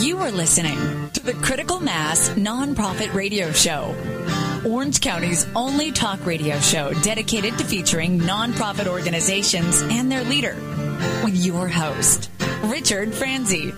You are listening to the Critical Mass Nonprofit Radio Show, Orange County's only talk radio show dedicated to featuring nonprofit organizations and their leader, with your host, Richard Franzi.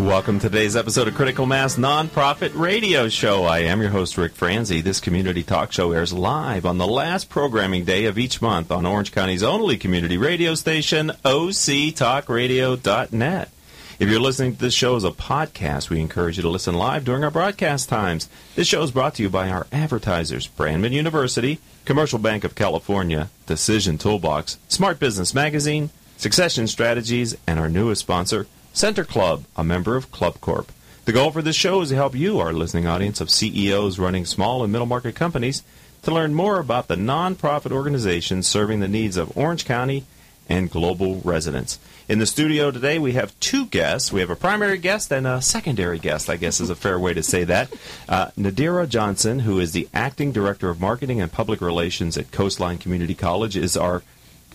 Welcome to today's episode of Critical Mass Nonprofit Radio Show. I am your host, Rick Franzi. This community talk show airs live on the last programming day of each month on Orange County's only community radio station, octalkradio.net. If you're listening to this show as a podcast, we encourage you to listen live during our broadcast times. This show is brought to you by our advertisers, Brandman University, Commercial Bank of California, Decision Toolbox, Smart Business Magazine, Succession Strategies, and our newest sponsor, Center Club, a member of Club Corp. The goal for this show is to help you, our listening audience of CEOs running small and middle market companies, to learn more about the nonprofit organizations serving the needs of Orange County and global residents. In the studio today, we have two guests. We have a primary guest and a secondary guest, I guess is a fair way to say that. Uh, Nadira Johnson, who is the acting director of marketing and public relations at Coastline Community College, is our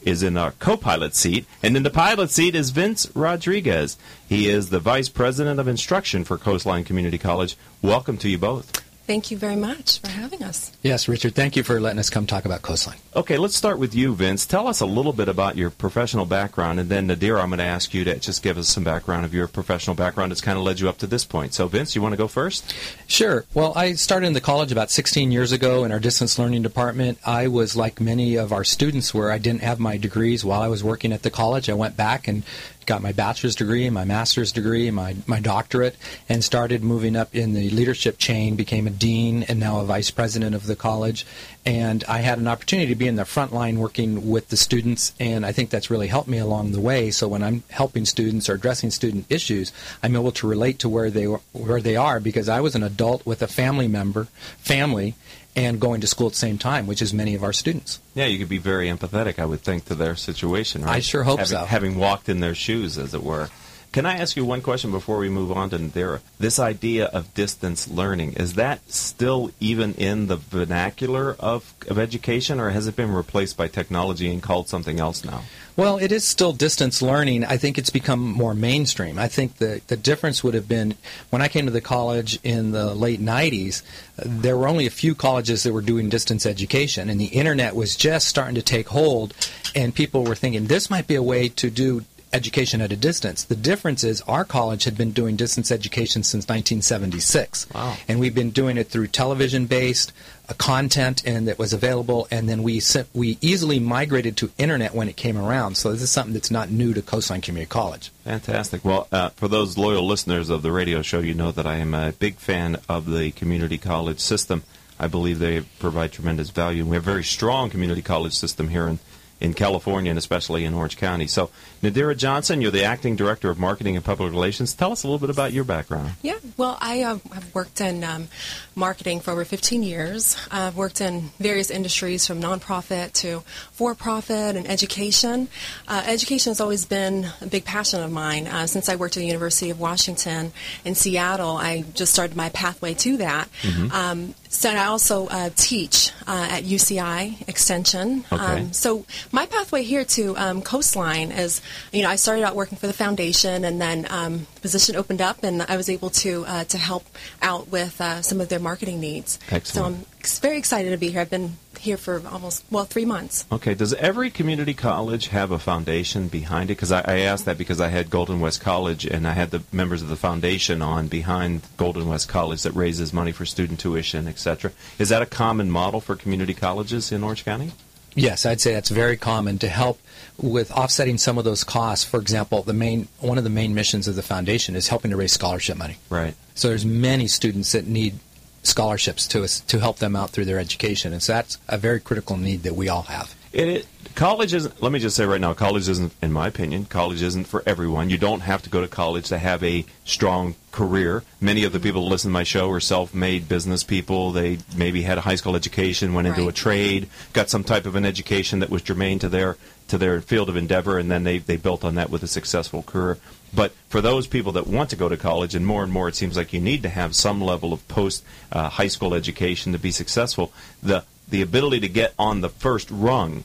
is in our co-pilot seat, and in the pilot seat is Vince Rodriguez. He is the vice president of instruction for Coastline Community College. Welcome to you both. Thank you very much for having us. Yes, Richard, thank you for letting us come talk about Coastline. Okay, let's start with you, Vince. Tell us a little bit about your professional background, and then Nadira, I'm going to ask you to just give us some background of your professional background that's kind of led you up to this point. So, Vince, you want to go first? Sure. Well, I started in the college about 16 years ago in our distance learning department. I was like many of our students where I didn't have my degrees while I was working at the college. I went back and got my bachelor's degree, my master's degree, my, my doctorate, and started moving up in the leadership chain, became a dean and now a vice president of the college. And I had an opportunity to be in the front line working with the students, and I think that's really helped me along the way. So when I'm helping students or addressing student issues, I'm able to relate to where they where they are because I was an adult with a family member, family, and going to school at the same time, which is many of our students. Yeah, you could be very empathetic, I would think, to their situation, right? I sure hope having, so. Having walked in their shoes, as it were. Can I ask you one question before we move on to Nadira? This idea of distance learning, is that still even in the vernacular of, of education, or has it been replaced by technology and called something else now? Well, it is still distance learning. I think it's become more mainstream. I think the, the difference would have been when I came to the college in the late 90s, there were only a few colleges that were doing distance education, and the internet was just starting to take hold, and people were thinking this might be a way to do education at a distance. The difference is our college had been doing distance education since 1976. Wow. And we've been doing it through television based uh, content and that was available and then we sim- we easily migrated to internet when it came around. So this is something that's not new to Coastline Community College. Fantastic. Well, uh, for those loyal listeners of the radio show, you know that I am a big fan of the community college system. I believe they provide tremendous value. We have a very strong community college system here in in California and especially in Orange County. So, Nadira Johnson, you're the acting director of marketing and public relations. Tell us a little bit about your background. Yeah, well, I uh, have worked in um, marketing for over 15 years. I've worked in various industries from nonprofit to for profit and education. Uh, education has always been a big passion of mine. Uh, since I worked at the University of Washington in Seattle, I just started my pathway to that. Mm-hmm. Um, so I also uh, teach uh, at UCI Extension. Okay. Um, so my pathway here to um, Coastline is, you know, I started out working for the foundation, and then um, the position opened up, and I was able to uh, to help out with uh, some of their marketing needs. Excellent. So I'm very excited to be here. I've been here for almost well three months. Okay, does every community college have a foundation behind it? Because I, I asked that because I had Golden West College and I had the members of the foundation on behind Golden West College that raises money for student tuition, etc. Is that a common model for community colleges in Orange County? Yes, I'd say that's very common to help with offsetting some of those costs. For example, the main one of the main missions of the foundation is helping to raise scholarship money. Right. So there's many students that need scholarships to us to help them out through their education, and so that's a very critical need that we all have. It, it college isn't. Let me just say right now, college isn't, in my opinion, college isn't for everyone. You don't have to go to college to have a strong career. Many of the people that listen to my show are self-made business people. They maybe had a high school education, went into a trade, got some type of an education that was germane to their to their field of endeavor, and then they they built on that with a successful career. But for those people that want to go to college, and more and more, it seems like you need to have some level of post uh, high school education to be successful. The the ability to get on the first rung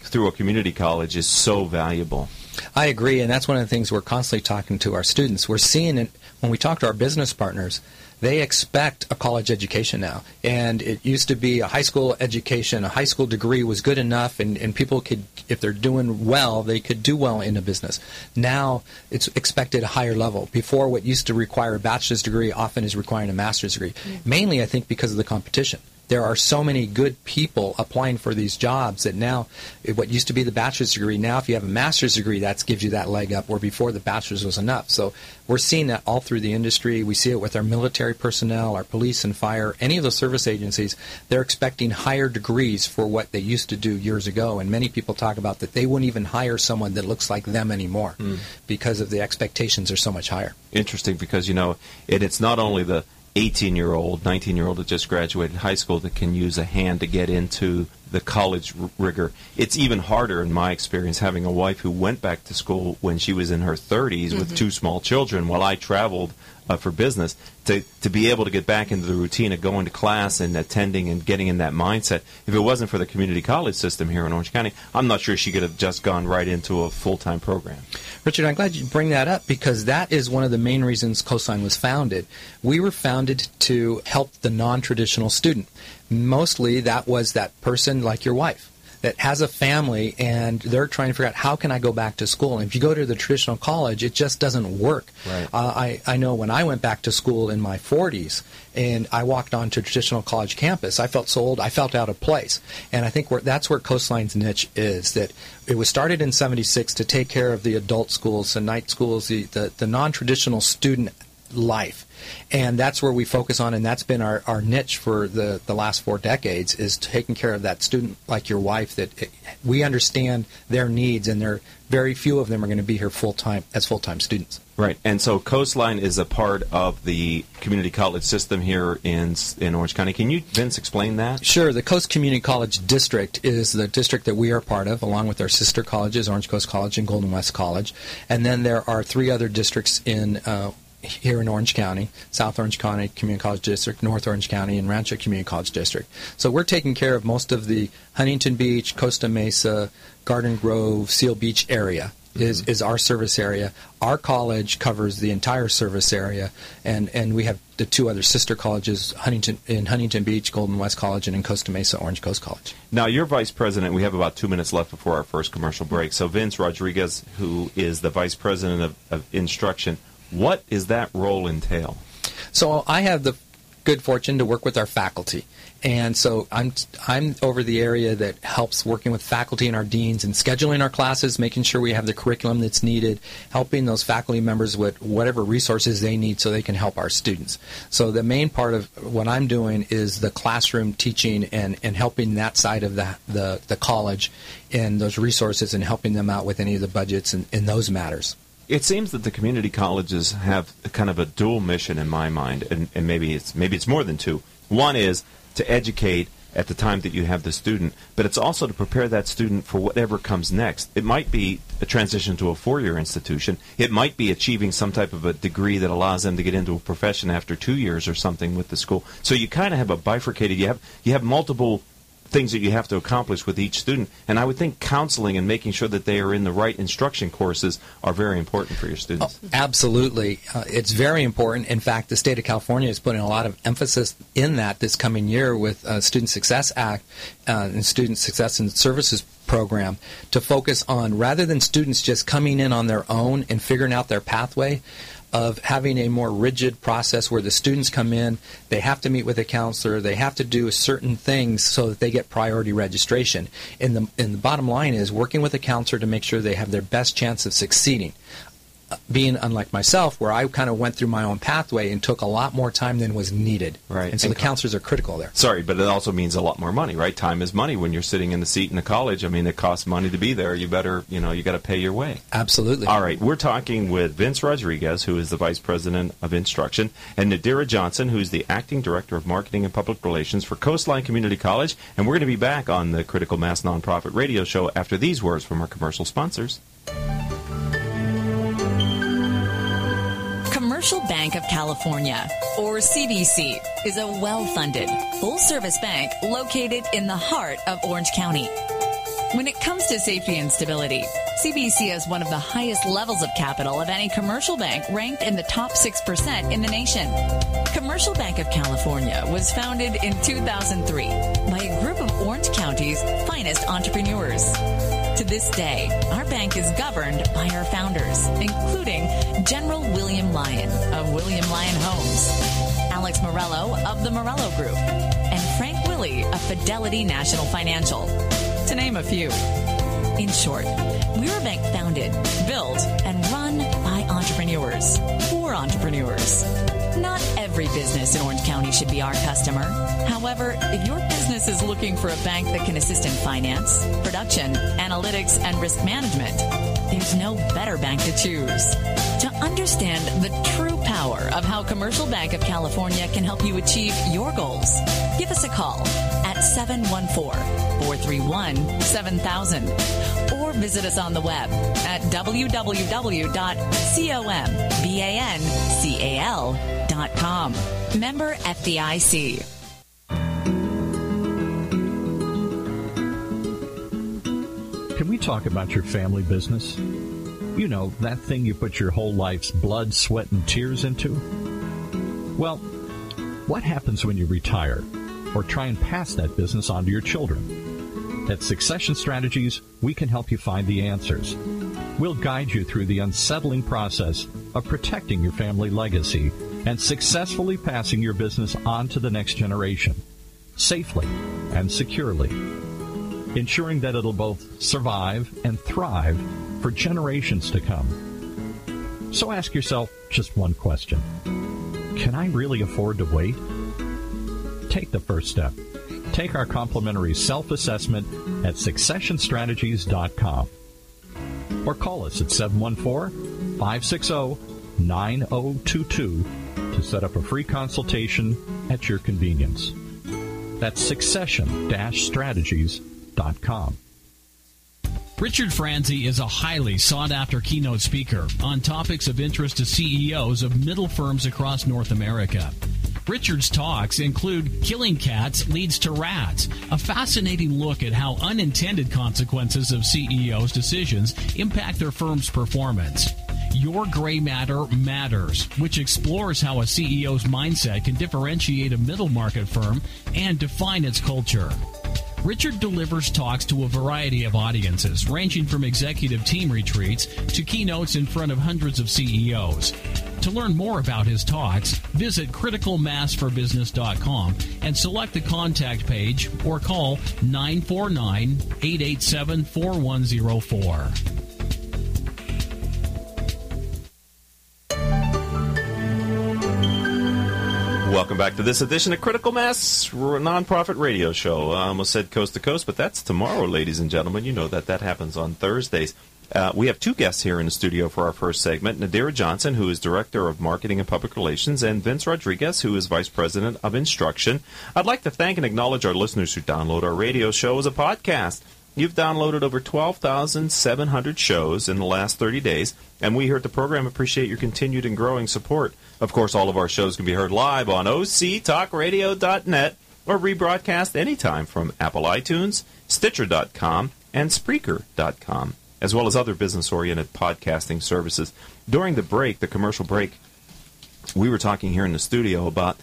through a community college is so valuable. I agree, and that's one of the things we're constantly talking to our students. We're seeing it when we talk to our business partners they expect a college education now. And it used to be a high school education, a high school degree was good enough, and, and people could, if they're doing well, they could do well in a business. Now it's expected a higher level. Before, what used to require a bachelor's degree often is requiring a master's degree, mm-hmm. mainly, I think, because of the competition there are so many good people applying for these jobs that now what used to be the bachelor's degree now if you have a master's degree that gives you that leg up where before the bachelor's was enough. So we're seeing that all through the industry. We see it with our military personnel our police and fire any of those service agencies. They're expecting higher degrees for what they used to do years ago. And many people talk about that they wouldn't even hire someone that looks like them anymore mm. because of the expectations are so much higher. Interesting because you know it, it's not only the 18 year old, 19 year old that just graduated high school that can use a hand to get into the college r- rigor. It's even harder, in my experience, having a wife who went back to school when she was in her 30s mm-hmm. with two small children while I traveled uh, for business to, to be able to get back into the routine of going to class and attending and getting in that mindset. If it wasn't for the community college system here in Orange County, I'm not sure she could have just gone right into a full time program. Richard, I'm glad you bring that up because that is one of the main reasons Coastline was founded. We were founded to help the non traditional student. Mostly that was that person like your wife that has a family and they're trying to figure out how can I go back to school. And if you go to the traditional college, it just doesn't work. Right. Uh, I, I know when I went back to school in my 40s and I walked onto a traditional college campus, I felt so old, I felt out of place. And I think that's where Coastline's niche is, that it was started in 76 to take care of the adult schools, the night schools, the, the, the non-traditional student life and that's where we focus on and that's been our, our niche for the, the last four decades is taking care of that student like your wife that it, we understand their needs and there very few of them are going to be here full time as full time students. Right and so coastline is a part of the community college system here in in orange county. Can you vince explain that? Sure the coast community college district is the district that we are part of along with our sister colleges orange coast college and golden west college. And then there are three other districts in uh, here in Orange County, South Orange County Community College District, North Orange County, and Rancho Community College District. So we're taking care of most of the Huntington Beach, Costa Mesa, Garden Grove, Seal Beach area. Is, mm-hmm. is our service area. Our college covers the entire service area, and, and we have the two other sister colleges, Huntington in Huntington Beach, Golden West College, and in Costa Mesa, Orange Coast College. Now, you're vice president. We have about two minutes left before our first commercial break. So, Vince Rodriguez, who is the vice president of, of instruction, what does that role entail? So I have the good fortune to work with our faculty. And so I'm I'm over the area that helps working with faculty and our deans and scheduling our classes, making sure we have the curriculum that's needed, helping those faculty members with whatever resources they need so they can help our students. So the main part of what I'm doing is the classroom teaching and, and helping that side of the, the, the college and those resources and helping them out with any of the budgets and, and those matters. It seems that the community colleges have kind of a dual mission in my mind, and, and maybe it's maybe it's more than two. One is to educate at the time that you have the student, but it's also to prepare that student for whatever comes next. It might be a transition to a four-year institution. It might be achieving some type of a degree that allows them to get into a profession after two years or something with the school. So you kind of have a bifurcated. You have you have multiple things that you have to accomplish with each student. And I would think counseling and making sure that they are in the right instruction courses are very important for your students. Oh, absolutely. Uh, it's very important. In fact, the state of California is putting a lot of emphasis in that this coming year with uh, Student Success Act uh, and Student Success and Services program to focus on rather than students just coming in on their own and figuring out their pathway of having a more rigid process where the students come in, they have to meet with a counselor, they have to do certain things so that they get priority registration. And the, and the bottom line is working with a counselor to make sure they have their best chance of succeeding being unlike myself, where I kind of went through my own pathway and took a lot more time than was needed. Right. And so and the counselors are critical there. Sorry, but it also means a lot more money, right? Time is money when you're sitting in the seat in the college. I mean, it costs money to be there. You better, you know, you got to pay your way. Absolutely. All right. We're talking with Vince Rodriguez, who is the Vice President of Instruction, and Nadira Johnson, who's the Acting Director of Marketing and Public Relations for Coastline Community College. And we're going to be back on the Critical Mass Nonprofit Radio Show after these words from our commercial sponsors. Commercial Bank of California, or CBC, is a well funded, full service bank located in the heart of Orange County. When it comes to safety and stability, CBC has one of the highest levels of capital of any commercial bank, ranked in the top 6% in the nation. Commercial Bank of California was founded in 2003 by a group of Orange County's finest entrepreneurs. To this day, our bank is governed by our founders, including General William Lyon of William Lyon Homes, Alex Morello of the Morello Group, and Frank Willey of Fidelity National Financial, to name a few. In short, we're a bank founded, built, and run by entrepreneurs for entrepreneurs. Every business in Orange County should be our customer. However, if your business is looking for a bank that can assist in finance, production, analytics, and risk management, there's no better bank to choose. To understand the true power of how Commercial Bank of California can help you achieve your goals, give us a call at 714 431 7000 or visit us on the web at www.combancal.com. Member FDIC. Can we talk about your family business? You know, that thing you put your whole life's blood, sweat, and tears into? Well, what happens when you retire or try and pass that business on to your children? At Succession Strategies, we can help you find the answers. We'll guide you through the unsettling process of protecting your family legacy and successfully passing your business on to the next generation, safely and securely, ensuring that it'll both survive and thrive for generations to come. So ask yourself just one question Can I really afford to wait? Take the first step. Take our complimentary self assessment at successionstrategies.com or call us at 714 560 9022 to set up a free consultation at your convenience. That's succession strategies.com. Richard Franzi is a highly sought after keynote speaker on topics of interest to CEOs of middle firms across North America. Richard's talks include Killing Cats Leads to Rats, a fascinating look at how unintended consequences of CEOs' decisions impact their firm's performance. Your Gray Matter Matters, which explores how a CEO's mindset can differentiate a middle market firm and define its culture. Richard delivers talks to a variety of audiences, ranging from executive team retreats to keynotes in front of hundreds of CEOs. To learn more about his talks, visit criticalmassforbusiness.com and select the contact page or call 949 887 4104. Welcome back to this edition of Critical Mass a Nonprofit Radio Show. I almost said coast to coast, but that's tomorrow, ladies and gentlemen. You know that that happens on Thursdays. Uh, we have two guests here in the studio for our first segment Nadira Johnson, who is Director of Marketing and Public Relations, and Vince Rodriguez, who is Vice President of Instruction. I'd like to thank and acknowledge our listeners who download our radio show as a podcast. You've downloaded over 12,700 shows in the last 30 days, and we here at the program appreciate your continued and growing support. Of course, all of our shows can be heard live on octalkradio.net or rebroadcast anytime from Apple iTunes, Stitcher.com, and Spreaker.com, as well as other business oriented podcasting services. During the break, the commercial break, we were talking here in the studio about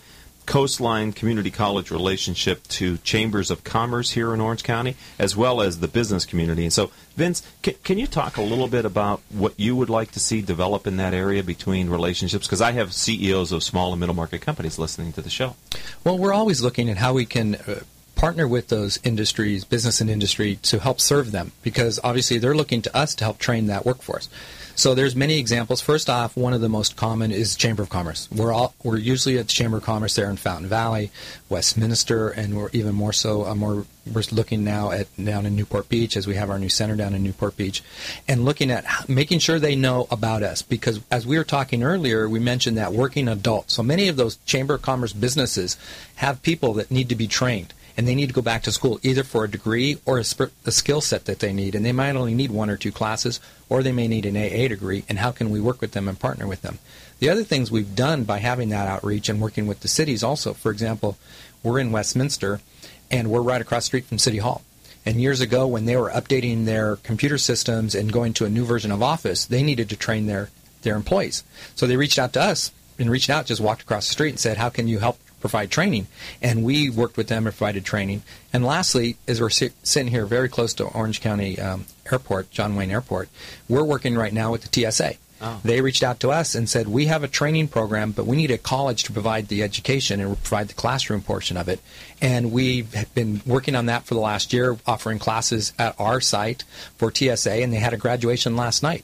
Coastline Community College relationship to chambers of commerce here in Orange County, as well as the business community. And so, Vince, can, can you talk a little bit about what you would like to see develop in that area between relationships? Because I have CEOs of small and middle market companies listening to the show. Well, we're always looking at how we can. Uh, partner with those industries, business and industry, to help serve them because obviously they're looking to us to help train that workforce. So there's many examples. First off, one of the most common is Chamber of Commerce. We're all we're usually at the Chamber of Commerce there in Fountain Valley, Westminster, and we're even more so. Uh, we're looking now at down in Newport Beach as we have our new center down in Newport Beach, and looking at making sure they know about us because as we were talking earlier, we mentioned that working adults. So many of those Chamber of Commerce businesses have people that need to be trained and they need to go back to school either for a degree or a, sp- a skill set that they need. And they might only need one or two classes, or they may need an AA degree. And how can we work with them and partner with them? The other things we've done by having that outreach and working with the cities also, for example, we're in Westminster and we're right across the street from City Hall. And years ago, when they were updating their computer systems and going to a new version of Office, they needed to train their, their employees. So they reached out to us and reached out, just walked across the street and said, How can you help provide training? And we worked with them and provided training. And lastly, as we're sitting here very close to Orange County um, Airport, John Wayne Airport, we're working right now with the TSA. Oh. They reached out to us and said, We have a training program, but we need a college to provide the education and provide the classroom portion of it. And we've been working on that for the last year, offering classes at our site for TSA, and they had a graduation last night.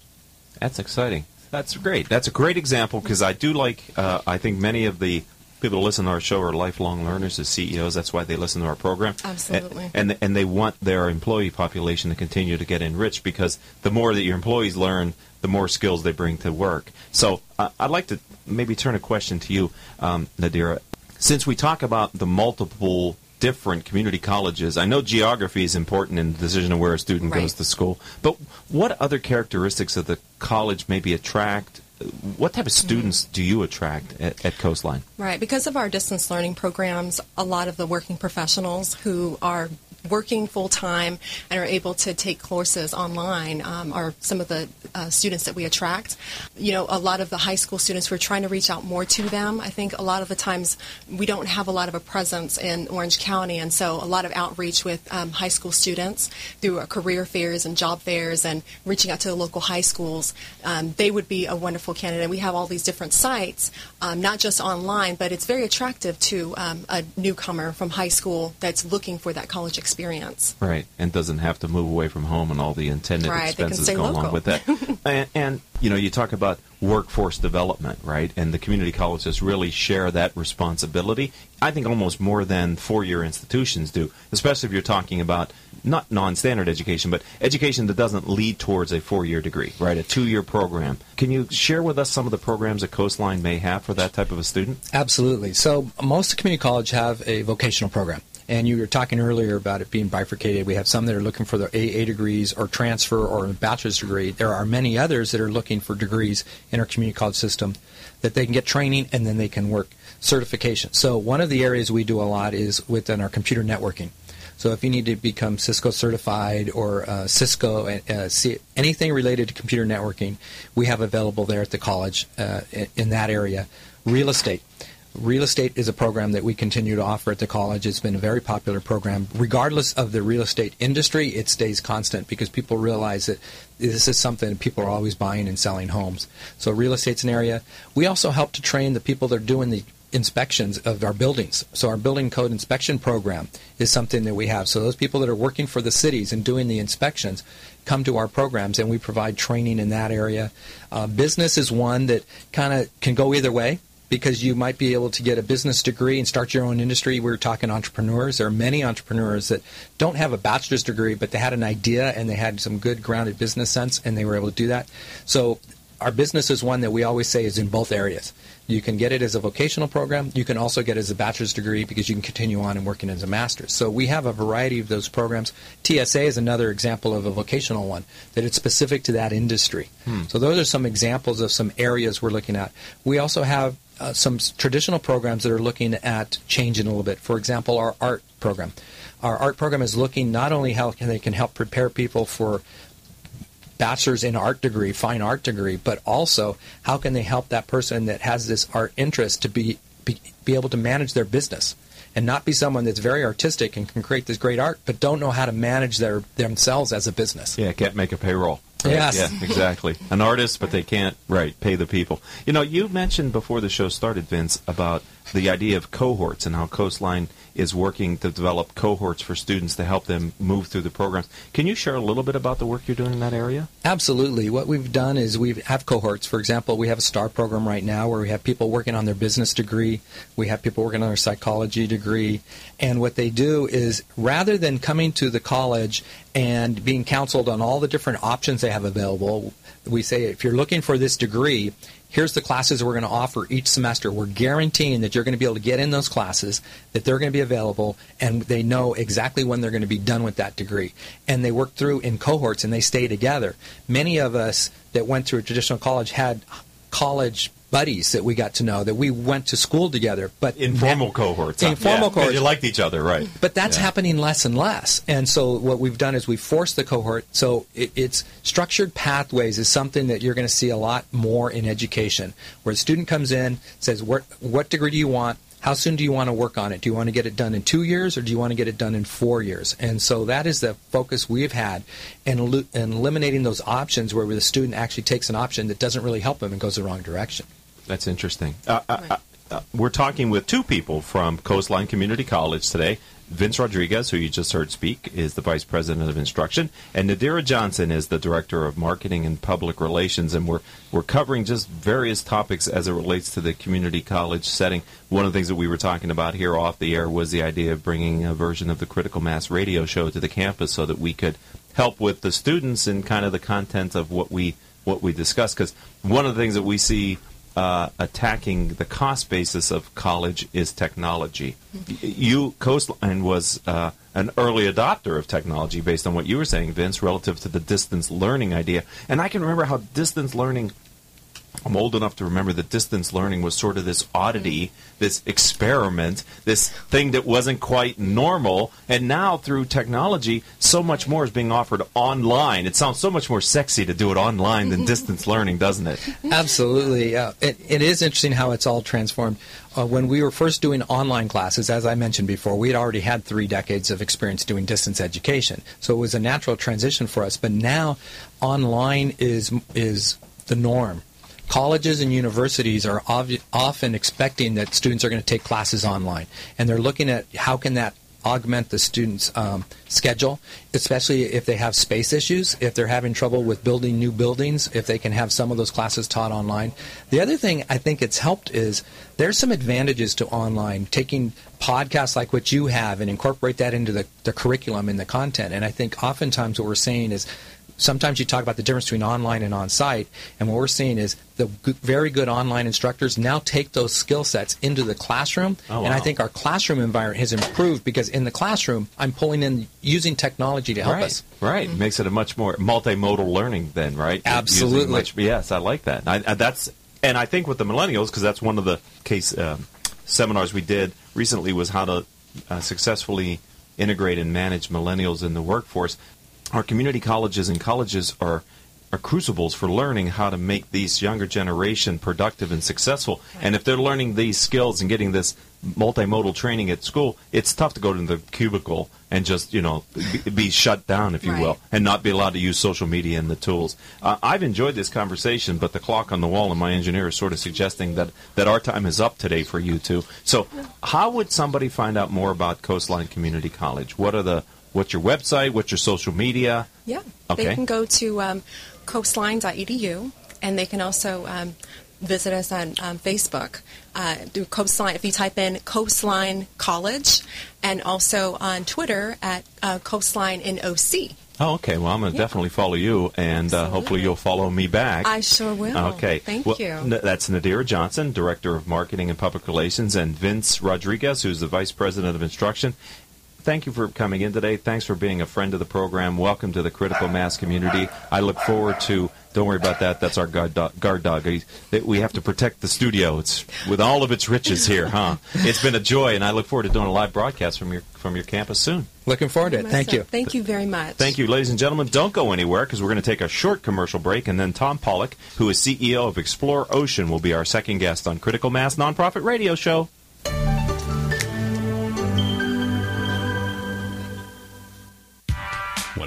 That's exciting. That's great. That's a great example because I do like, uh, I think many of the people who listen to our show are lifelong learners as CEOs. That's why they listen to our program. Absolutely. And, and, and they want their employee population to continue to get enriched because the more that your employees learn, the more skills they bring to work. So uh, I'd like to maybe turn a question to you, um, Nadira. Since we talk about the multiple different community colleges, I know geography is important in the decision of where a student right. goes to school, but what other characteristics of the college maybe attract what type of students do you attract at, at, Coastline? Right, because of our distance learning programs, a lot of the working professionals who are working full time and are able to take courses online um, are some of the uh, students that we attract. You know, a lot of the high school students, we're trying to reach out more to them. I think a lot of the times we don't have a lot of a presence in Orange County, and so a lot of outreach with um, high school students through career fairs and job fairs and reaching out to the local high schools. Um, they would be a wonderful candidate. We have all these different sites, um, not just online, but it's very attractive to um, a newcomer from high school that's looking for that college experience experience. Right, and doesn't have to move away from home and all the intended right, expenses go local. along with that. and, and, you know, you talk about workforce development, right? And the community colleges really share that responsibility. I think almost more than four-year institutions do, especially if you're talking about not non-standard education, but education that doesn't lead towards a four-year degree, right? A two-year program. Can you share with us some of the programs that Coastline may have for that type of a student? Absolutely. So most community college have a vocational program. And you were talking earlier about it being bifurcated. We have some that are looking for their AA degrees or transfer or a bachelor's degree. There are many others that are looking for degrees in our community college system that they can get training and then they can work certification. So one of the areas we do a lot is within our computer networking. So if you need to become Cisco certified or uh, Cisco, uh, uh anything related to computer networking, we have available there at the college uh, in that area. Real estate. Real estate is a program that we continue to offer at the college. It's been a very popular program. Regardless of the real estate industry, it stays constant because people realize that this is something people are always buying and selling homes. So real estate's an area. We also help to train the people that are doing the inspections of our buildings. So our building code inspection program is something that we have. So those people that are working for the cities and doing the inspections come to our programs and we provide training in that area. Uh, business is one that kind of can go either way because you might be able to get a business degree and start your own industry. We're talking entrepreneurs. There are many entrepreneurs that don't have a bachelor's degree, but they had an idea and they had some good grounded business sense and they were able to do that. So our business is one that we always say is in both areas. You can get it as a vocational program. You can also get it as a bachelor's degree because you can continue on and working as a master's. So we have a variety of those programs. TSA is another example of a vocational one that it's specific to that industry. Hmm. So those are some examples of some areas we're looking at. We also have uh, some traditional programs that are looking at changing a little bit. For example, our art program. Our art program is looking not only how can they can help prepare people for bachelor's in art degree, fine art degree, but also how can they help that person that has this art interest to be, be, be able to manage their business and not be someone that's very artistic and can create this great art, but don't know how to manage their themselves as a business. Yeah, can't make a payroll. Right? Yes. Yeah, exactly. An artist, but they can't, right, pay the people. You know, you mentioned before the show started, Vince, about the idea of cohorts and how Coastline is working to develop cohorts for students to help them move through the programs. Can you share a little bit about the work you're doing in that area? Absolutely. What we've done is we have cohorts. For example, we have a STAR program right now where we have people working on their business degree, we have people working on their psychology degree, and what they do is rather than coming to the college and being counseled on all the different options they have available, we say if you're looking for this degree, here's the classes we're going to offer each semester. We're guaranteeing that you're going to be able to get in those classes, that they're going to be available, and they know exactly when they're going to be done with that degree. And they work through in cohorts and they stay together. Many of us that went through a traditional college had college buddies that we got to know that we went to school together. But informal that, cohorts. Informal yeah. cohorts. You liked each other, right? But that's yeah. happening less and less. And so what we've done is we've forced the cohort. So it, it's structured pathways is something that you're going to see a lot more in education, where a student comes in, says, "What what degree do you want?" How soon do you want to work on it? Do you want to get it done in two years or do you want to get it done in four years? And so that is the focus we've had in, in eliminating those options where the student actually takes an option that doesn't really help them and goes the wrong direction. That's interesting. Uh, uh, uh, we're talking with two people from Coastline Community College today. Vince Rodriguez, who you just heard speak, is the Vice President of Instruction, and Nadira Johnson is the Director of Marketing and Public Relations. And we're we're covering just various topics as it relates to the community college setting. One of the things that we were talking about here off the air was the idea of bringing a version of the Critical Mass radio show to the campus so that we could help with the students and kind of the content of what we what we discuss. Because one of the things that we see uh, attacking the cost basis of college is technology. You, Coastline, was uh, an early adopter of technology based on what you were saying, Vince, relative to the distance learning idea. And I can remember how distance learning I'm old enough to remember that distance learning was sort of this oddity, this experiment, this thing that wasn't quite normal. And now, through technology, so much more is being offered online. It sounds so much more sexy to do it online than distance learning, doesn't it? Absolutely. Uh, it, it is interesting how it's all transformed. Uh, when we were first doing online classes, as I mentioned before, we had already had three decades of experience doing distance education. So it was a natural transition for us. But now, online is is the norm colleges and universities are often expecting that students are going to take classes online, and they're looking at how can that augment the students' um, schedule, especially if they have space issues, if they're having trouble with building new buildings, if they can have some of those classes taught online. The other thing I think it's helped is there's some advantages to online, taking podcasts like what you have and incorporate that into the, the curriculum and the content. And I think oftentimes what we're saying is sometimes you talk about the difference between online and on site, and what we're seeing is the very good online instructors now take those skill sets into the classroom, oh, wow. and I think our classroom environment has improved because in the classroom, I'm pulling in using technology to help right. us. Right, mm-hmm. makes it a much more multimodal learning then, right? Absolutely. Much, yes, I like that. I, I, that's and I think with the millennials because that's one of the case um, seminars we did recently was how to uh, successfully integrate and manage millennials in the workforce our community colleges and colleges are are crucibles for learning how to make these younger generation productive and successful. And if they're learning these skills and getting this multimodal training at school, it's tough to go to the cubicle and just you know be, be shut down, if you right. will, and not be allowed to use social media and the tools. Uh, I've enjoyed this conversation, but the clock on the wall and my engineer is sort of suggesting that that our time is up today for you two. So, how would somebody find out more about Coastline Community College? What are the What's your website? What's your social media? Yeah. Okay. They can go to um, coastline.edu and they can also um, visit us on um, Facebook uh, through Coastline. If you type in Coastline College and also on Twitter at uh, Coastline in OC. Oh, okay. Well, I'm going to yeah. definitely follow you, and uh, hopefully you'll follow me back. I sure will. Okay. Thank well, you. N- that's Nadira Johnson, Director of Marketing and Public Relations, and Vince Rodriguez, who's the Vice President of Instruction thank you for coming in today. Thanks for being a friend of the program. Welcome to the critical mass community. I look forward to. Don't worry about that. That's our guard dog. Guard dog. We have to protect the studio. It's with all of its riches here, huh? It's been a joy, and I look forward to doing a live broadcast from your from your campus soon. Looking forward to it. Thank you. Thank you very much. Thank you, ladies and gentlemen. Don't go anywhere because we're going to take a short commercial break, and then Tom Pollock, who is CEO of Explore Ocean, will be our second guest on Critical Mass Nonprofit Radio Show.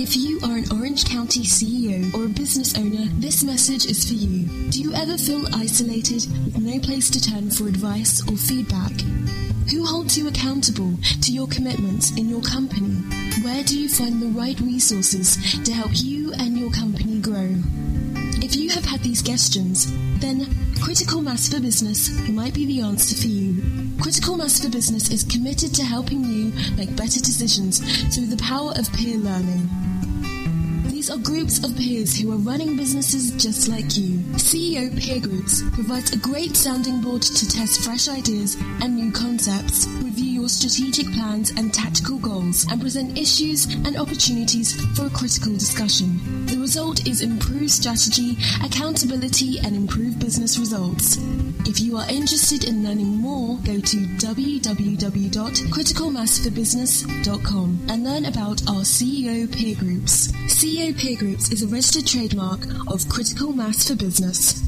If you are an Orange County CEO or a business owner, this message is for you. Do you ever feel isolated with no place to turn for advice or feedback? Who holds you accountable to your commitments in your company? Where do you find the right resources to help you and your company grow? If you have had these questions, then Critical Mass for Business might be the answer for you. Critical Mass for Business is committed to helping you make better decisions through the power of peer learning. These are groups of peers who are running businesses just like you. CEO Peer Groups provides a great sounding board to test fresh ideas and new concepts, review your strategic plans and tactical goals, and present issues and opportunities for a critical discussion. Result is improved strategy, accountability, and improved business results. If you are interested in learning more, go to www.criticalmassforbusiness.com and learn about our CEO Peer Groups. CEO Peer Groups is a registered trademark of Critical Mass for Business.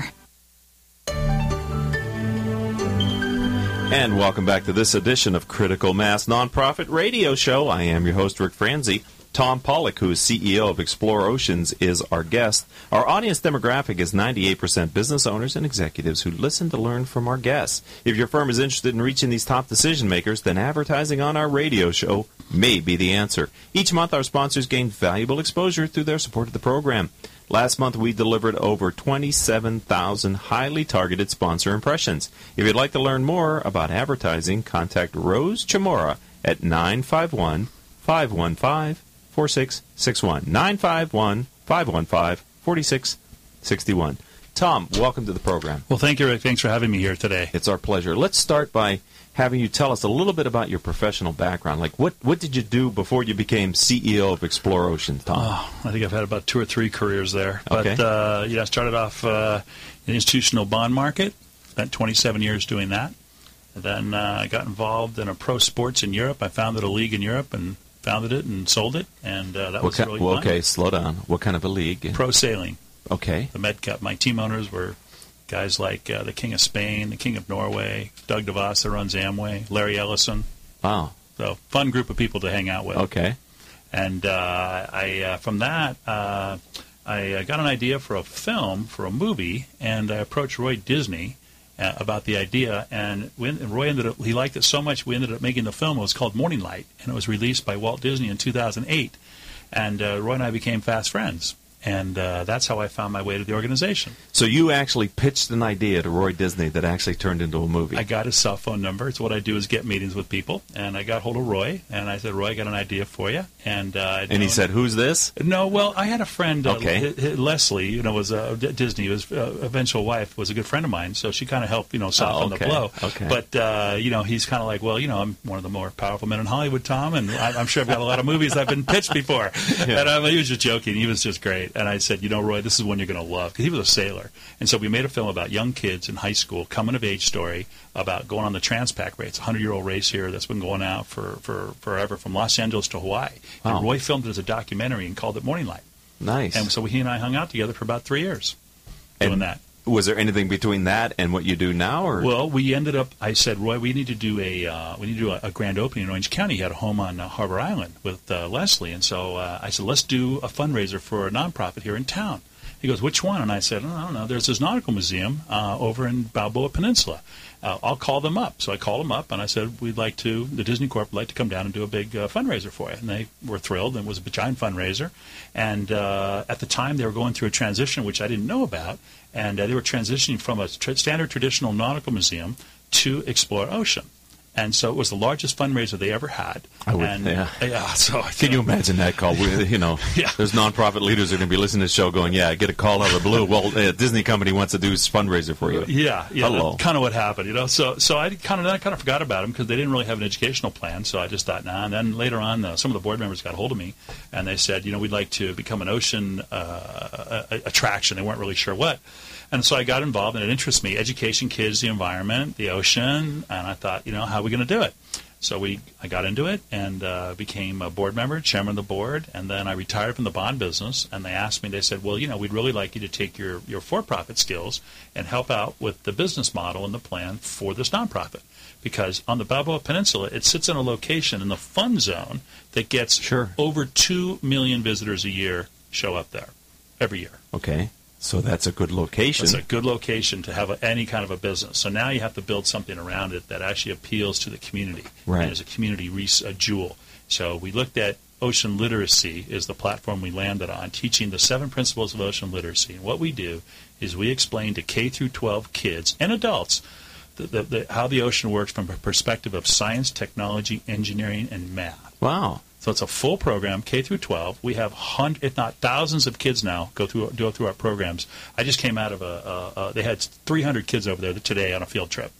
And welcome back to this edition of Critical Mass Nonprofit Radio Show. I am your host, Rick Franzi. Tom Pollock, who is CEO of Explore Oceans, is our guest. Our audience demographic is 98% business owners and executives who listen to learn from our guests. If your firm is interested in reaching these top decision makers, then advertising on our radio show may be the answer. Each month, our sponsors gain valuable exposure through their support of the program. Last month, we delivered over 27,000 highly targeted sponsor impressions. If you'd like to learn more about advertising, contact Rose Chamora at 951 515 4661. 951 515 4661. Tom, welcome to the program. Well, thank you, Rick. Thanks for having me here today. It's our pleasure. Let's start by having you tell us a little bit about your professional background. Like, what, what did you do before you became CEO of Explore Oceans, Tom? Oh, I think I've had about two or three careers there. Okay. But, uh, yeah, I started off uh, in the institutional bond market, spent 27 years doing that. And then uh, I got involved in a pro sports in Europe. I founded a league in Europe and founded it and sold it, and uh, that what was really well, fun. okay, slow down. What kind of a league? Pro sailing, Okay. the Med Cup. My team owners were guys like uh, the King of Spain, the King of Norway, Doug DeVos that runs Amway, Larry Ellison. Wow. So fun group of people to hang out with. Okay. And uh, I, uh, from that, uh, I uh, got an idea for a film, for a movie, and I approached Roy Disney uh, about the idea. And, and Roy ended up, he liked it so much, we ended up making the film. It was called Morning Light, and it was released by Walt Disney in 2008. And uh, Roy and I became fast friends. And uh, that's how I found my way to the organization. So you actually pitched an idea to Roy Disney that actually turned into a movie. I got his cell phone number. It's what I do is get meetings with people. And I got hold of Roy, and I said, Roy, I got an idea for you. And uh, and he said, "Who's this?" No, well, I had a friend, uh, Okay. H- H- Leslie, you know, was uh, D- Disney, was uh, eventual wife, was a good friend of mine, so she kind of helped, you know, soften Oh, okay. the blow. Okay. But uh, you know, he's kind of like, well, you know, I'm one of the more powerful men in Hollywood, Tom, and I, I'm sure I've got a lot of movies I've been pitched before. yeah. And he was just joking. He was just great. And I said, you know, Roy, this is one you're going to love because he was a sailor, and so we made a film about young kids in high school, coming of age story about going on the Transpac race, a hundred year old race here that's been going out for, for forever from Los Angeles to Hawaii. Wow. And Roy filmed it as a documentary and called it Morning Light. Nice. And so he and I hung out together for about three years doing And that. Was there anything between that and what you do now, or Well, we ended up. I said, Roy, we need to do a uh, we need to do a, a grand opening in Orange County. He had a home on uh, Harbor Island with uh, Leslie, and so uh, I said, let's do a fundraiser for a nonprofit here in town. He goes, which one? And I said, oh, I don't know. There's this nautical museum uh, over in Balboa Peninsula. Uh, I'll call them up. So I called them up and I said, we'd like to, the Disney Corp would like to come down and do a big uh, fundraiser for you. And they were thrilled. It was a giant fundraiser. And uh, at the time, they were going through a transition, which I didn't know about. And uh, they were transitioning from a tr- standard traditional nautical museum to Explore Ocean. And so it was the largest fundraiser they ever had. I would, and, yeah. yeah. So Can you imagine that call? We- You know, Yeah. there's nonprofit leaders are going to be listening to the show going, yeah, I get a call out of the blue. Well, a Disney company wants to do this fundraiser for you. Yeah, yeah, Hello. kind of what happened, you know. So, so I kind of, I kind of forgot about them because they didn't really have an educational plan. So I just thought, nah. And then later on, uh, some of the board members got a hold of me, and they said, you know, we'd like to become an ocean uh, attraction. They weren't really sure what, and so I got involved, and it interests me: education, kids, the environment, the ocean. And I thought, you know, how are we going to do it? So we, I got into it and uh, became a board member, chairman of the board, and then I retired from the bond business. And they asked me, they said, well, you know, we'd really like you to take your, your for-profit skills and help out with the business model and the plan for this nonprofit. Because on the Balboa Peninsula, it sits in a location in the fun zone that gets Sure. over two million visitors a year show up there every year. Okay. So that's a good location. It's a good location to have a, any kind of a business. So now you have to build something around it that actually appeals to the community. Right. And is a community res- a jewel. So we looked at ocean literacy is the platform we landed on, teaching the seven principles of ocean literacy. And what we do is we explain to K through 12 kids and adults the, the, the, how the ocean works from a perspective of science, technology, engineering, and math. wow. So it's a full program, K through 12. We have hundred, if not thousands, of kids now go through go through our programs. I just came out of a, a, a they had 300 kids over there today on a field trip,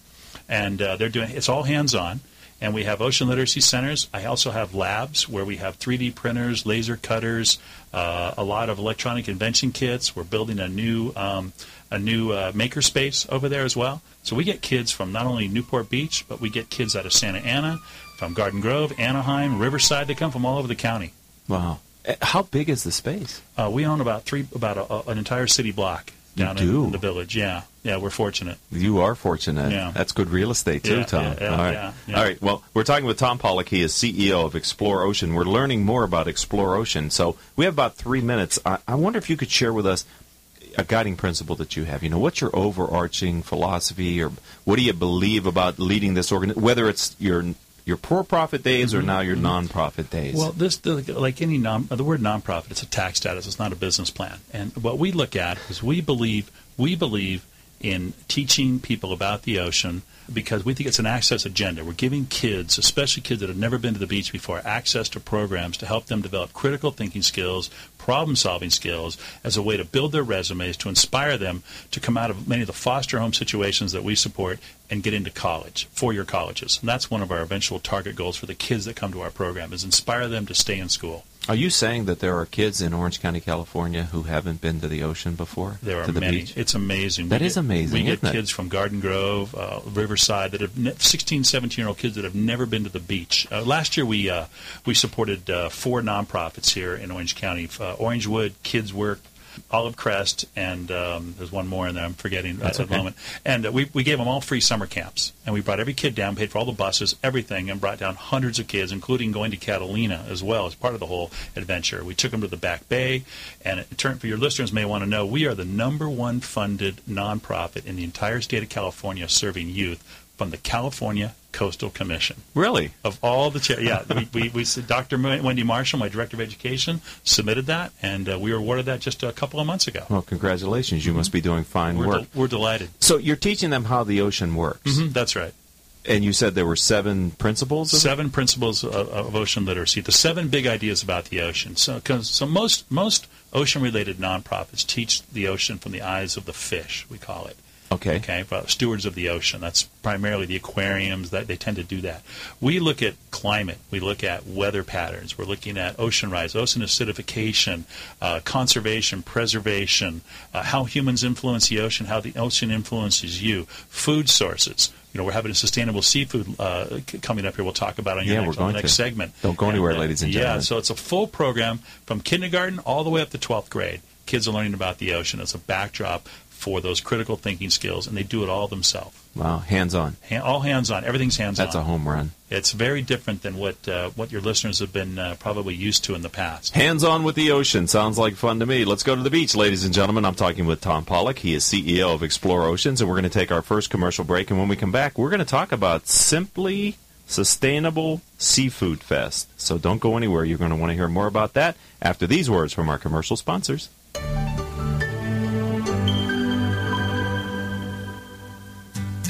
and uh, they're doing it's all hands on. And we have ocean literacy centers. I also have labs where we have 3D printers, laser cutters, uh, a lot of electronic invention kits. We're building a new um, a new uh, maker space over there as well. So we get kids from not only Newport Beach, but we get kids out of Santa Ana, from Garden Grove, Anaheim, Riverside. They come from all over the county. Wow. Eh, How big is the space? Uh, we own about three, about a, a, an entire city block You down do? In, in the village. Yeah, yeah, we're fortunate. You are fortunate. Yeah. That's good real estate too, Yeah, Tom. yeah, All right. All right. Well, we're talking with Tom Pollock. He is CEO of Explore Ocean. We're learning more about Explore Ocean. So we have about three minutes. I, I wonder if you could share with us a guiding principle that you have. You know, what's your overarching philosophy, or what do you believe about leading this organization? Whether it's your your for-profit days or now your non-profit days. Mm-hmm. Well, this the, like any non, the word nonprofit, it's a tax status. It's not a business plan. And what we look at is we believe we believe in teaching people about the ocean because we think it's an access agenda. We're giving kids, especially kids that have never been to the beach before, access to programs to help them develop critical thinking skills, problem solving skills as a way to build their resumes, to inspire them to come out of many of the foster home situations that we support and get into college, four year colleges. And that's one of our eventual target goals for the kids that come to our program is inspire them to stay in school. Are you saying that there are kids in Orange County, California, who haven't been to the ocean before? There are to the many. beach? It's amazing. That we is get, amazing, We get isn't it? kids from Garden Grove, uh, Riverside that have ne- 16, 17 year old kids that have never been to the beach. Uh, last year we uh, we supported uh, four nonprofits here in Orange County: uh, Orangewood, Kids Work. Olive Crest, and um, there's one more in there I'm forgetting That's at okay. the moment. And uh, we, we gave them all free summer camps. And we brought every kid down, paid for all the buses, everything, and brought down hundreds of kids, including going to Catalina as well as part of the whole adventure. We took them to the Back Bay. And it turned, for your listeners may want to know, we are the number one funded nonprofit in the entire state of California serving youth from the California Coastal Commission. Really? Of all the, cha- yeah, we, we, we, Dr. Wendy Marshall, my director of education, submitted that, and uh, we were awarded that just a couple of months ago. Well, congratulations. You must be doing fine We're, work. del- we're delighted. So you're teaching them how the ocean works. Mhm, that's right. And you said there were seven principles? Of it? Seven principles of, of ocean literacy. The seven big ideas about the ocean. So, 'cause- so most most ocean-related nonprofits teach the ocean from the eyes of the fish. We call it. Okay. Okay, well, stewards of the ocean. That's primarily the aquariums. That they tend to do that. We look at climate. We look at weather patterns. We're looking at ocean rise, ocean acidification, uh, conservation, preservation, uh, how humans influence the ocean, how the ocean influences you, food sources. You know, we're having a sustainable seafood uh, coming up here. We'll talk about on your Yeah, next, we're on next segment. Don't go anywhere, uh, ladies and Yeah, gentlemen. Yeah, so it's a full program from kindergarten all the way up to 12th grade. Kids are learning about the ocean as a backdrop for those critical thinking skills, and they do it all themselves. Wow, hands on. Ha- all hands on. Everything's hands on. That's a home run. It's very different than what uh, what your listeners have been uh, probably used to in the past. Hands on with the ocean. Sounds like fun to me. Let's go to the beach, ladies and gentlemen. I'm talking with Tom Pollock. He is CEO of Explore Oceans, and we're going to take our first commercial break. And when we come back, we're going to talk about Simply Sustainable Seafood Fest. So don't go anywhere. You're going to want to hear more about that after these words from our commercial sponsors.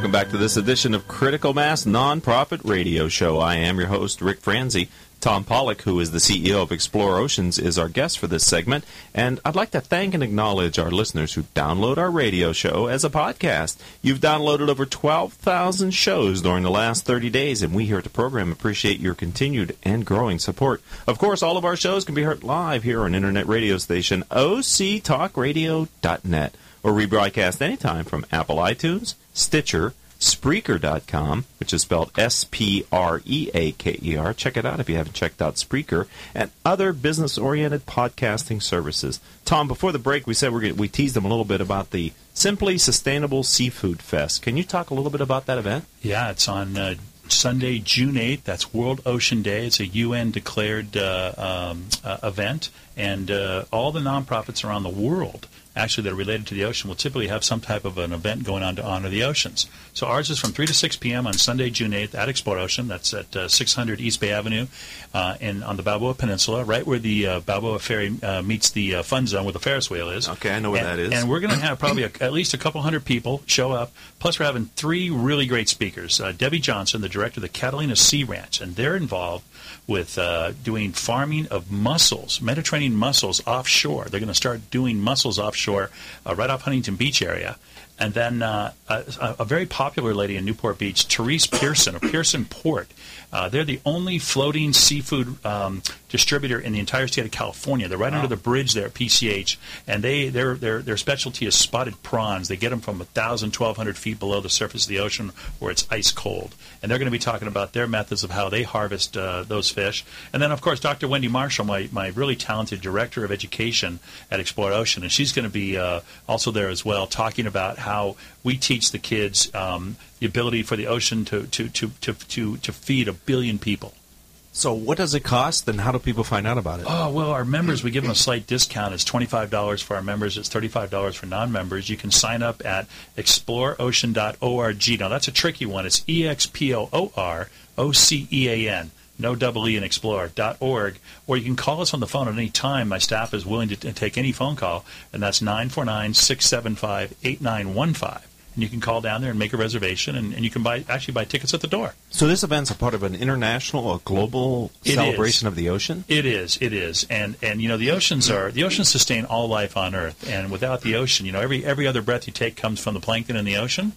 Welcome back to this edition of Critical Mass Nonprofit Radio Show. I am your host, Rick Franzi. Tom Pollock, who is the CEO of Explore Oceans, is our guest for this segment. And I'd like to thank and acknowledge our listeners who download our radio show as a podcast. You've downloaded over 12,000 shows during the last 30 days, and we here at the program appreciate your continued and growing support. Of course, all of our shows can be heard live here on internet radio station octalkradio.net or rebroadcast anytime from Apple iTunes, Stitcher, Spreaker.com, which is spelled S P R E A K E R. Check it out if you haven't checked out Spreaker and other business oriented podcasting services. Tom, before the break, we said we're gonna, we teased them a little bit about the Simply Sustainable Seafood Fest. Can you talk a little bit about that event? Yeah, it's on uh, Sunday, June 8th. That's World Ocean Day. It's a UN declared uh, um, uh, event, and uh, all the nonprofits around the world actually that are related to the ocean will typically have some type of an event going on to honor the oceans. So ours is from 3 to 6 p.m. on Sunday, June 8th at Explore Ocean. That's at uh, 600 East Bay Avenue uh, in, on the Balboa Peninsula, right where the uh, Balboa Ferry uh, meets the uh, fun zone where the Ferris wheel is. Okay, I know where and, that is. And we're going to have probably a, at least a couple hundred people show up. Plus, we're having three really great speakers. Uh, Debbie Johnson, the director of the Catalina Sea Ranch, and they're involved with uh, doing farming of mussels, Mediterranean mussels offshore. They're going to start doing mussels offshore uh, right off Huntington Beach area. And then uh, a, a, very popular lady in Newport Beach, Therese Pearson of Pearson Port. Uh, they're the only floating seafood um, distributor in the entire state of California. They're right wow. under the bridge there at PCH, and they their their their specialty is spotted prawns. They get them from 1,000, 1,200 feet below the surface of the ocean where it's ice cold. And they're going to be talking about their methods of how they harvest uh, those fish. And then, of course, Dr. Wendy Marshall, my, my really talented director of education at Explore Ocean, and she's going to be uh, also there as well, talking about how we teach the kids um, the ability for the ocean to, to, to, to, to, to feed a billion people. So, what does it cost, and how do people find out about it? Oh, well, our members, we give them a slight discount. It's $25 for our members, it's $35 for non members. You can sign up at exploreocean.org. Now, that's a tricky one. It's E X P O O R O C E A N no double E in Explorer.org, or you can call us on the phone at any time. My staff is willing to t- take any phone call, and that's 949 675 8915 and you can call down there and make a reservation, and, and you can buy actually buy tickets at the door. So this event's a part of an international, or global it celebration is. of the ocean. It is, it is, and and you know the oceans are the oceans sustain all life on Earth, and without the ocean, you know every every other breath you take comes from the plankton in the ocean.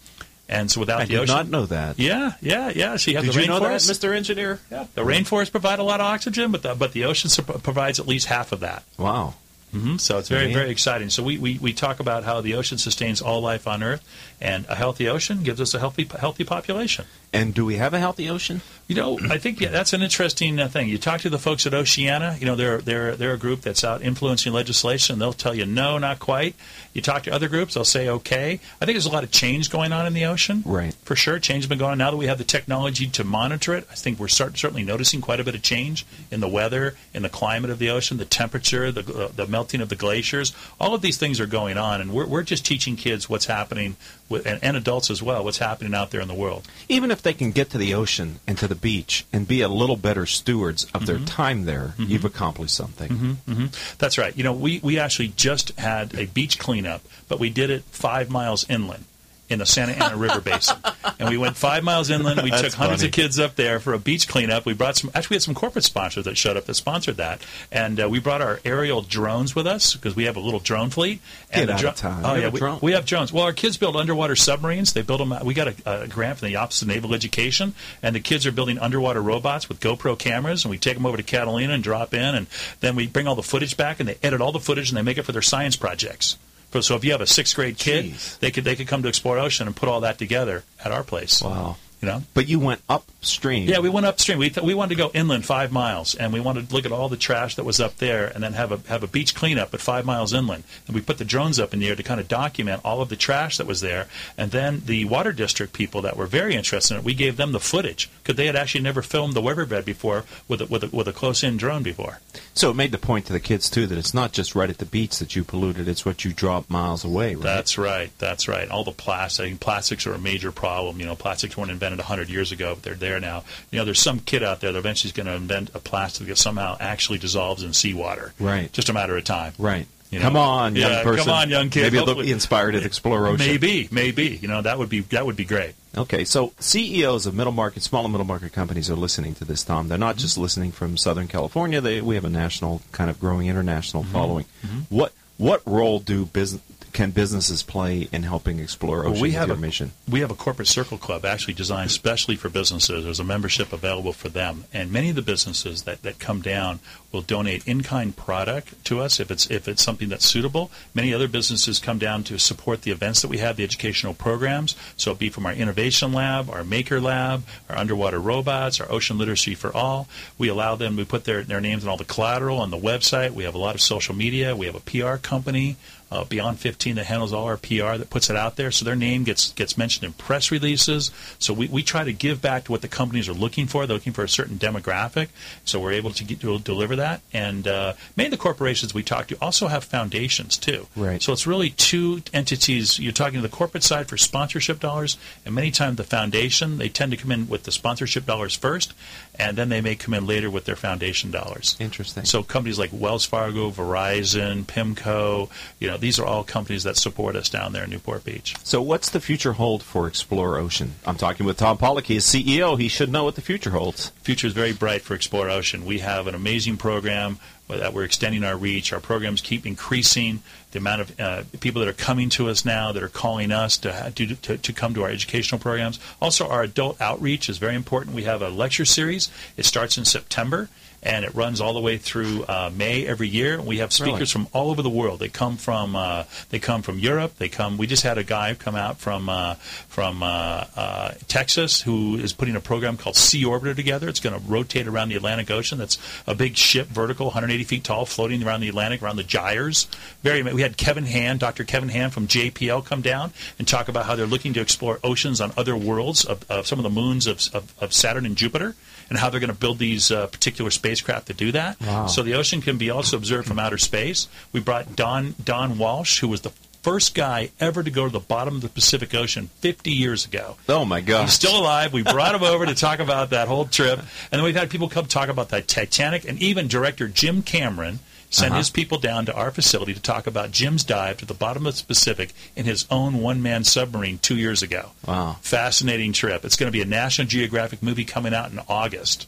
And so without I the did ocean, not know that. Yeah, yeah, yeah. So you have did the you know that, Mr. Engineer? Yeah, the rainforests provide a lot of oxygen, but the, but the ocean provides at least half of that. Wow. Mm-hmm. So it's very, very exciting. So we, we, we talk about how the ocean sustains all life on Earth, and a healthy ocean gives us a healthy healthy population. And do we have a healthy ocean? You know, I think yeah, that's an interesting uh, thing. You talk to the folks at Oceana. You know, they're they're they're a group that's out influencing legislation. They'll tell you no, not quite. You talk to other groups, they'll say okay. I think there's a lot of change going on in the ocean. Right. For sure, change has been going on. Now that we have the technology to monitor it, I think we're start, certainly noticing quite a bit of change in the weather, in the climate of the ocean, the temperature, the uh, the melting of the glaciers. All of these things are going on, and we're we're just teaching kids what's happening with, and, and adults as well, what's happening out there in the world. Even if they can get to the ocean and to the beach and be a little better stewards of their mm-hmm. time there, mm-hmm. you've accomplished something. hmm That's right. You know, we, we actually just had a beach cleanup, but we did it five miles inland in the Santa Ana River Basin. And we went five miles inland. We took hundreds funny. of kids up there for a beach cleanup. We brought some, actually, we had some corporate sponsors that showed up that sponsored that. And uh, we brought our aerial drones with us because we have a little drone fleet. And Get of town. Oh, You yeah. have We, drone? we have drones. Well, our kids build underwater submarines. They build them. We got a, a grant from the Office of Naval Education, and the kids are building underwater robots with GoPro cameras. And we take them over to Catalina and drop in, and then we bring all the footage back, and they edit all the footage, and they make it for their science projects. So if you have a sixth grade kid, Jeez. they could they could come to Explore Ocean and put all that together at our place. Wow. You know. But you went upstream. Yeah, we went upstream. We th- we wanted to go inland five miles, and we wanted to look at all the trash that was up there, and then have a have a beach cleanup at five miles inland. And we put the drones up in the air to kind of document all of the trash that was there. And then the water district people that were very interested in it, we gave them the footage because they had actually never filmed the riverbed before with a, with a, with a close in drone before. So it made the point to the kids too that it's not just right at the beach that you polluted; it's what you drop miles away. Right? That's right. That's right. All the plastic. Plastics are a major problem. You know, plastics weren't invented 100 years ago, but they're there now. You know, there's some kid out there that eventually is going to invent a plastic that somehow actually dissolves in seawater. Right. Just a matter of time. right. You know? Come on, young Yeah, person. Come on, young kid. Maybe they'll be inspired at Explore Ocean. Maybe, maybe. You know, that would be that would be great. Okay, so CEOs of middle market, small and middle market companies are listening to this, Tom. They're not Mm-hmm. just listening from Southern California. They, we have a national, kind of growing international Mm-hmm. following. What what role do business can businesses play in helping explore ocean Well, we have a mission? we have a corporate circle club actually designed specially for businesses. There's a membership available for them, and many of the businesses that, that come down will donate in-kind product to us if it's if it's something that's suitable. Many other businesses come down to support the events that we have, the educational programs. So it'll be from our innovation lab, our maker lab, our underwater robots, our ocean literacy for all. We allow them. We put their their names and all the collateral on the website. We have a lot of social media. We have a PR company uh, Beyond 15 that handles all our PR that puts it out there. So their name gets gets mentioned in press releases. So we, we try to give back to what the companies are looking for. They're looking for a certain demographic. So we're able to, get, to deliver that. And uh, many of the corporations we talk to also have foundations too. Right. So it's really two entities. You're talking to the corporate side for sponsorship dollars, and many times the foundation they tend to come in with the sponsorship dollars first, and then they may come in later with their foundation dollars. Interesting. So companies like Wells Fargo, Verizon, Pimco, you know, these are all companies that support us down there in Newport Beach. So what's the future hold for Explore Ocean? I'm talking with Tom Pollock. He's CEO. He should know what the future holds. Future is very bright for Explore Ocean. We have an amazing program that we're extending our reach. Our programs keep increasing. The amount of uh, people that are coming to us now, that are calling us to, to, to, to come to our educational programs. Also, our adult outreach is very important. We have a lecture series. It starts in September. And it runs all the way through uh, May every year. We have speakers Really? from all over the world. They come from uh, they come from Europe. They come. We just had a guy come out from uh, from uh, uh, Texas who is putting a program called Sea Orbiter together. It's going to rotate around the Atlantic Ocean. That's a big ship, vertical, 180 feet tall, floating around the Atlantic, around the gyres. Very. We had Kevin Hand, Dr. Kevin Hand from JPL, come down and talk about how they're looking to explore oceans on other worlds of, of some of the moons of, of, of Saturn and Jupiter, and how they're going to build these uh, particular spacecraft to do that. Wow. So the ocean can be also observed from outer space. We brought Don Don Walsh, who was the first guy ever to go to the bottom of the Pacific Ocean 50 years ago. Oh my God! He's still alive. We brought him over to talk about that whole trip, and then we've had people come talk about the Titanic, and even director Jim Cameron sent Uh-huh. his people down to our facility to talk about Jim's dive to the bottom of the Pacific in his own one-man submarine two years ago. Wow. Fascinating trip. It's going to be a National Geographic movie coming out in August,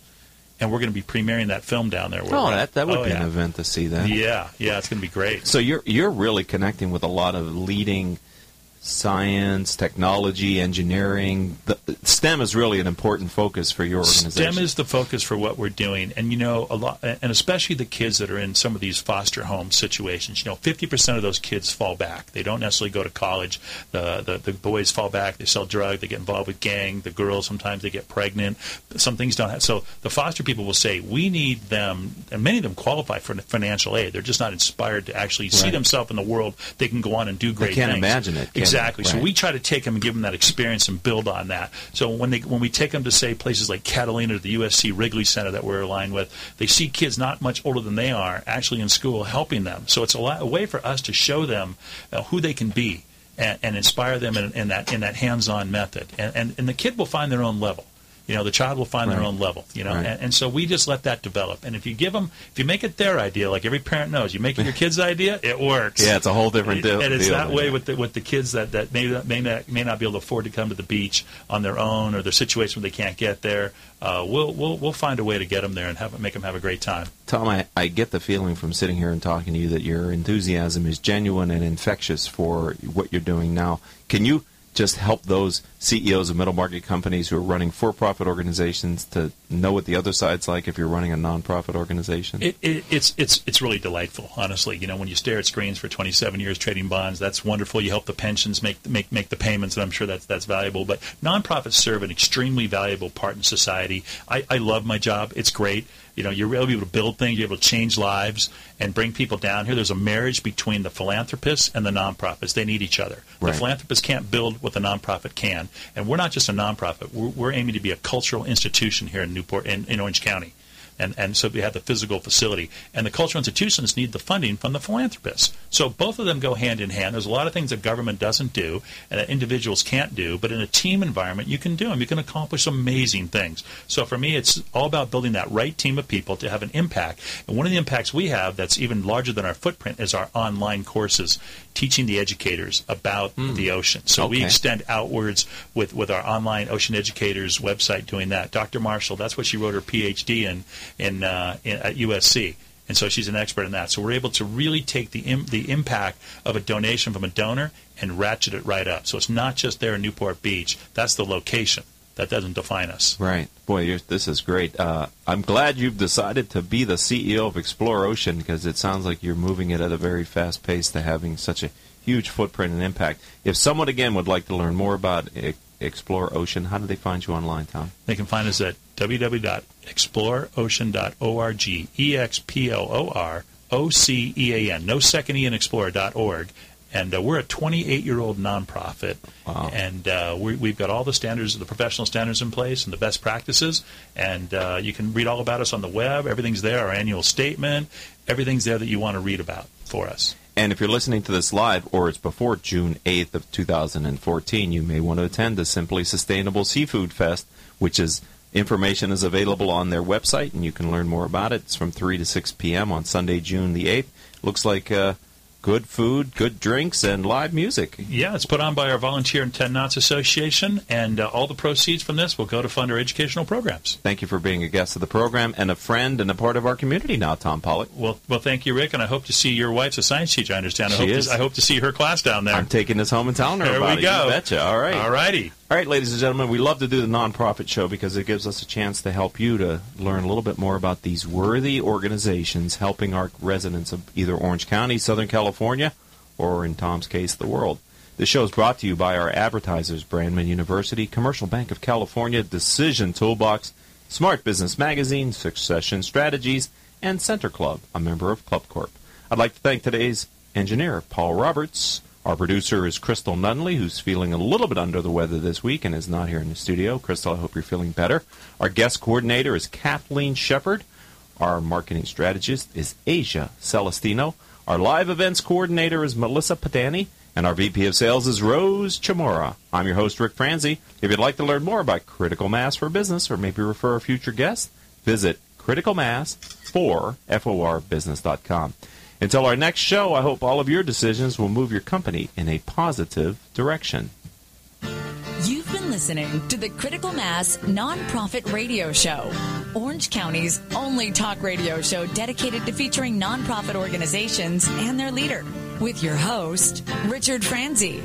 and we're going to be premiering that film down there. Oh, that, that would Oh, be yeah. an event to see that. Yeah, yeah, it's going to be great. So you're you're really connecting with a lot of leading science, technology, engineering. The, STEM is really an important focus for your organization. STEM is the focus for what we're doing, and you know a lot, and especially the kids that are in some of these foster home situations. You know, 50% of those kids fall back. They don't necessarily go to college. The, the the boys fall back. They sell drugs. They get involved with gang. The girls sometimes they get pregnant. Some things don't have. So the foster people will say we need them, and many of them qualify for financial aid. They're just not inspired to actually see Right. themselves in the world. They can go on and do great. can't things. imagine it, can exactly. So we try to take them and give them that experience and build on that. So when they when we take them to say places like Catalina or the USC Wrigley Center that we're aligned with, they see kids not much older than they are actually in school helping them. So it's a, lot, a way for us to show them uh, who they can be and, and inspire them in, in that in that hands-on method. And, and and the kid will find their own level. You know, the child will find their own level. You know, Right. and, and so we just let that develop. And if you give them, if you make it their idea, like every parent knows, you make it your kid's idea, it works. Yeah, it's a whole different deal. And it's deal that way with the, with the kids that, that may, not- may, not, may not be able to afford to come to the beach on their own or their situation where they can't get there. Uh, we'll, we'll, we'll find a way to get them there and have, make them have a great time. Tom, I, I get the feeling from sitting here and talking to you that your enthusiasm is genuine and infectious for what you're doing now. Can you just help those CEOs of middle market companies who are running for profit organizations to know what the other side's like if you're running a nonprofit organization? It, it, it's it's it's really delightful, honestly. You know, when you stare at screens for 27 years trading bonds, that's wonderful. You help the pensions make make make the payments, and I'm sure that's that's valuable. But nonprofits serve an extremely valuable part in society. I, I love my job; it's great. You know, you're able to build things, you're able to change lives, and bring people down here. There's a marriage between the philanthropists and the nonprofits. They need each other. Right. The philanthropists can't build what the nonprofit can, and we're not just a nonprofit. We're, we're aiming to be a cultural institution here in Newport, in, in Orange County and, and so we have the physical facility. And the cultural institutions need the funding from the philanthropists. So both of them go hand in hand. There's a lot of things that government doesn't do and that individuals can't do, but in a team environment, you can do them. You can accomplish amazing things. So for me, it's all about building that right team of people to have an impact. And one of the impacts we have that's even larger than our footprint is our online courses teaching the educators about hmm. the ocean. So we extend outwards with, with our online ocean educators website doing that. Dr. Marshall, that's what she wrote her PhD in, in, uh, in at USC. And so she's an expert in that. So we're able to really take the Im- the impact of a donation from a donor and ratchet it right up. So it's not just there in Newport Beach. That's the location. That doesn't define us. Right. Boy, you're, this is great. Uh, I'm glad you've decided to be the CEO of Explore Ocean because it sounds like you're moving it at a very fast pace to having such a huge footprint and impact. If someone, again, would like to learn more about Explore Ocean, how do they find you online, Tom? They can find us at www.exploreocean.org. E X P L O R O C E A N. No second E in explorer.org. And uh, we're a 28 year old nonprofit. Wow. And uh, we, we've got all the standards, the professional standards in place and the best practices. And uh, you can read all about us on the web. Everything's there, our annual statement. Everything's there that you want to read about for us. And if you're listening to this live or it's before June 8th of 2014, you may want to attend the Simply Sustainable Seafood Fest, which is information is available on their website and you can learn more about it. It's from 3 to 6 p.m. on Sunday, June the 8th. Looks like uh, good food, good drinks, and live music. Yeah, it's put on by our Volunteer and 10 Knots Association. And uh, all the proceeds from this will go to fund our educational programs. Thank you for being a guest of the program and a friend and a part of our community now, Tom Pollock. Well, well, thank you, Rick, and I hope to see your wife's a science teacher. I understand. I She hope is. To, I hope to see her class down there. I'm taking this home and telling her There about we go. You betcha. All right. All righty. All right, ladies and gentlemen, we love to do the nonprofit show because it gives us a chance to help you to learn a little bit more about these worthy organizations helping our residents of either Orange County, Southern California, or in Tom's case, the world. This show is brought to you by our advertisers, Brandman University, Commercial Bank of California, Decision Toolbox, Smart Business Magazine, Succession Strategies, and Center Club, a member of Club Corp. I'd like to thank today's engineer, Paul Roberts. Our producer is Crystal Nunley, who's feeling a little bit under the weather this week and is not here in the studio. Crystal, I hope you're feeling better. Our guest coordinator is Kathleen Shepard. Our marketing strategist is Asia Celestino. Our live events coordinator is Melissa Padani. And our VP of Sales is Rose Chamora. I'm your host, Rick Franzi. If you'd like to learn more about Critical Mass for Business or maybe refer a future guest, visit Critical Mass for FORbusiness.com. Until our next show, I hope all of your decisions will move your company in a positive direction. You've been listening to the Critical Mass Nonprofit Radio Show, Orange County's only talk radio show dedicated to featuring nonprofit organizations and their leader, with your host, Richard Franzi.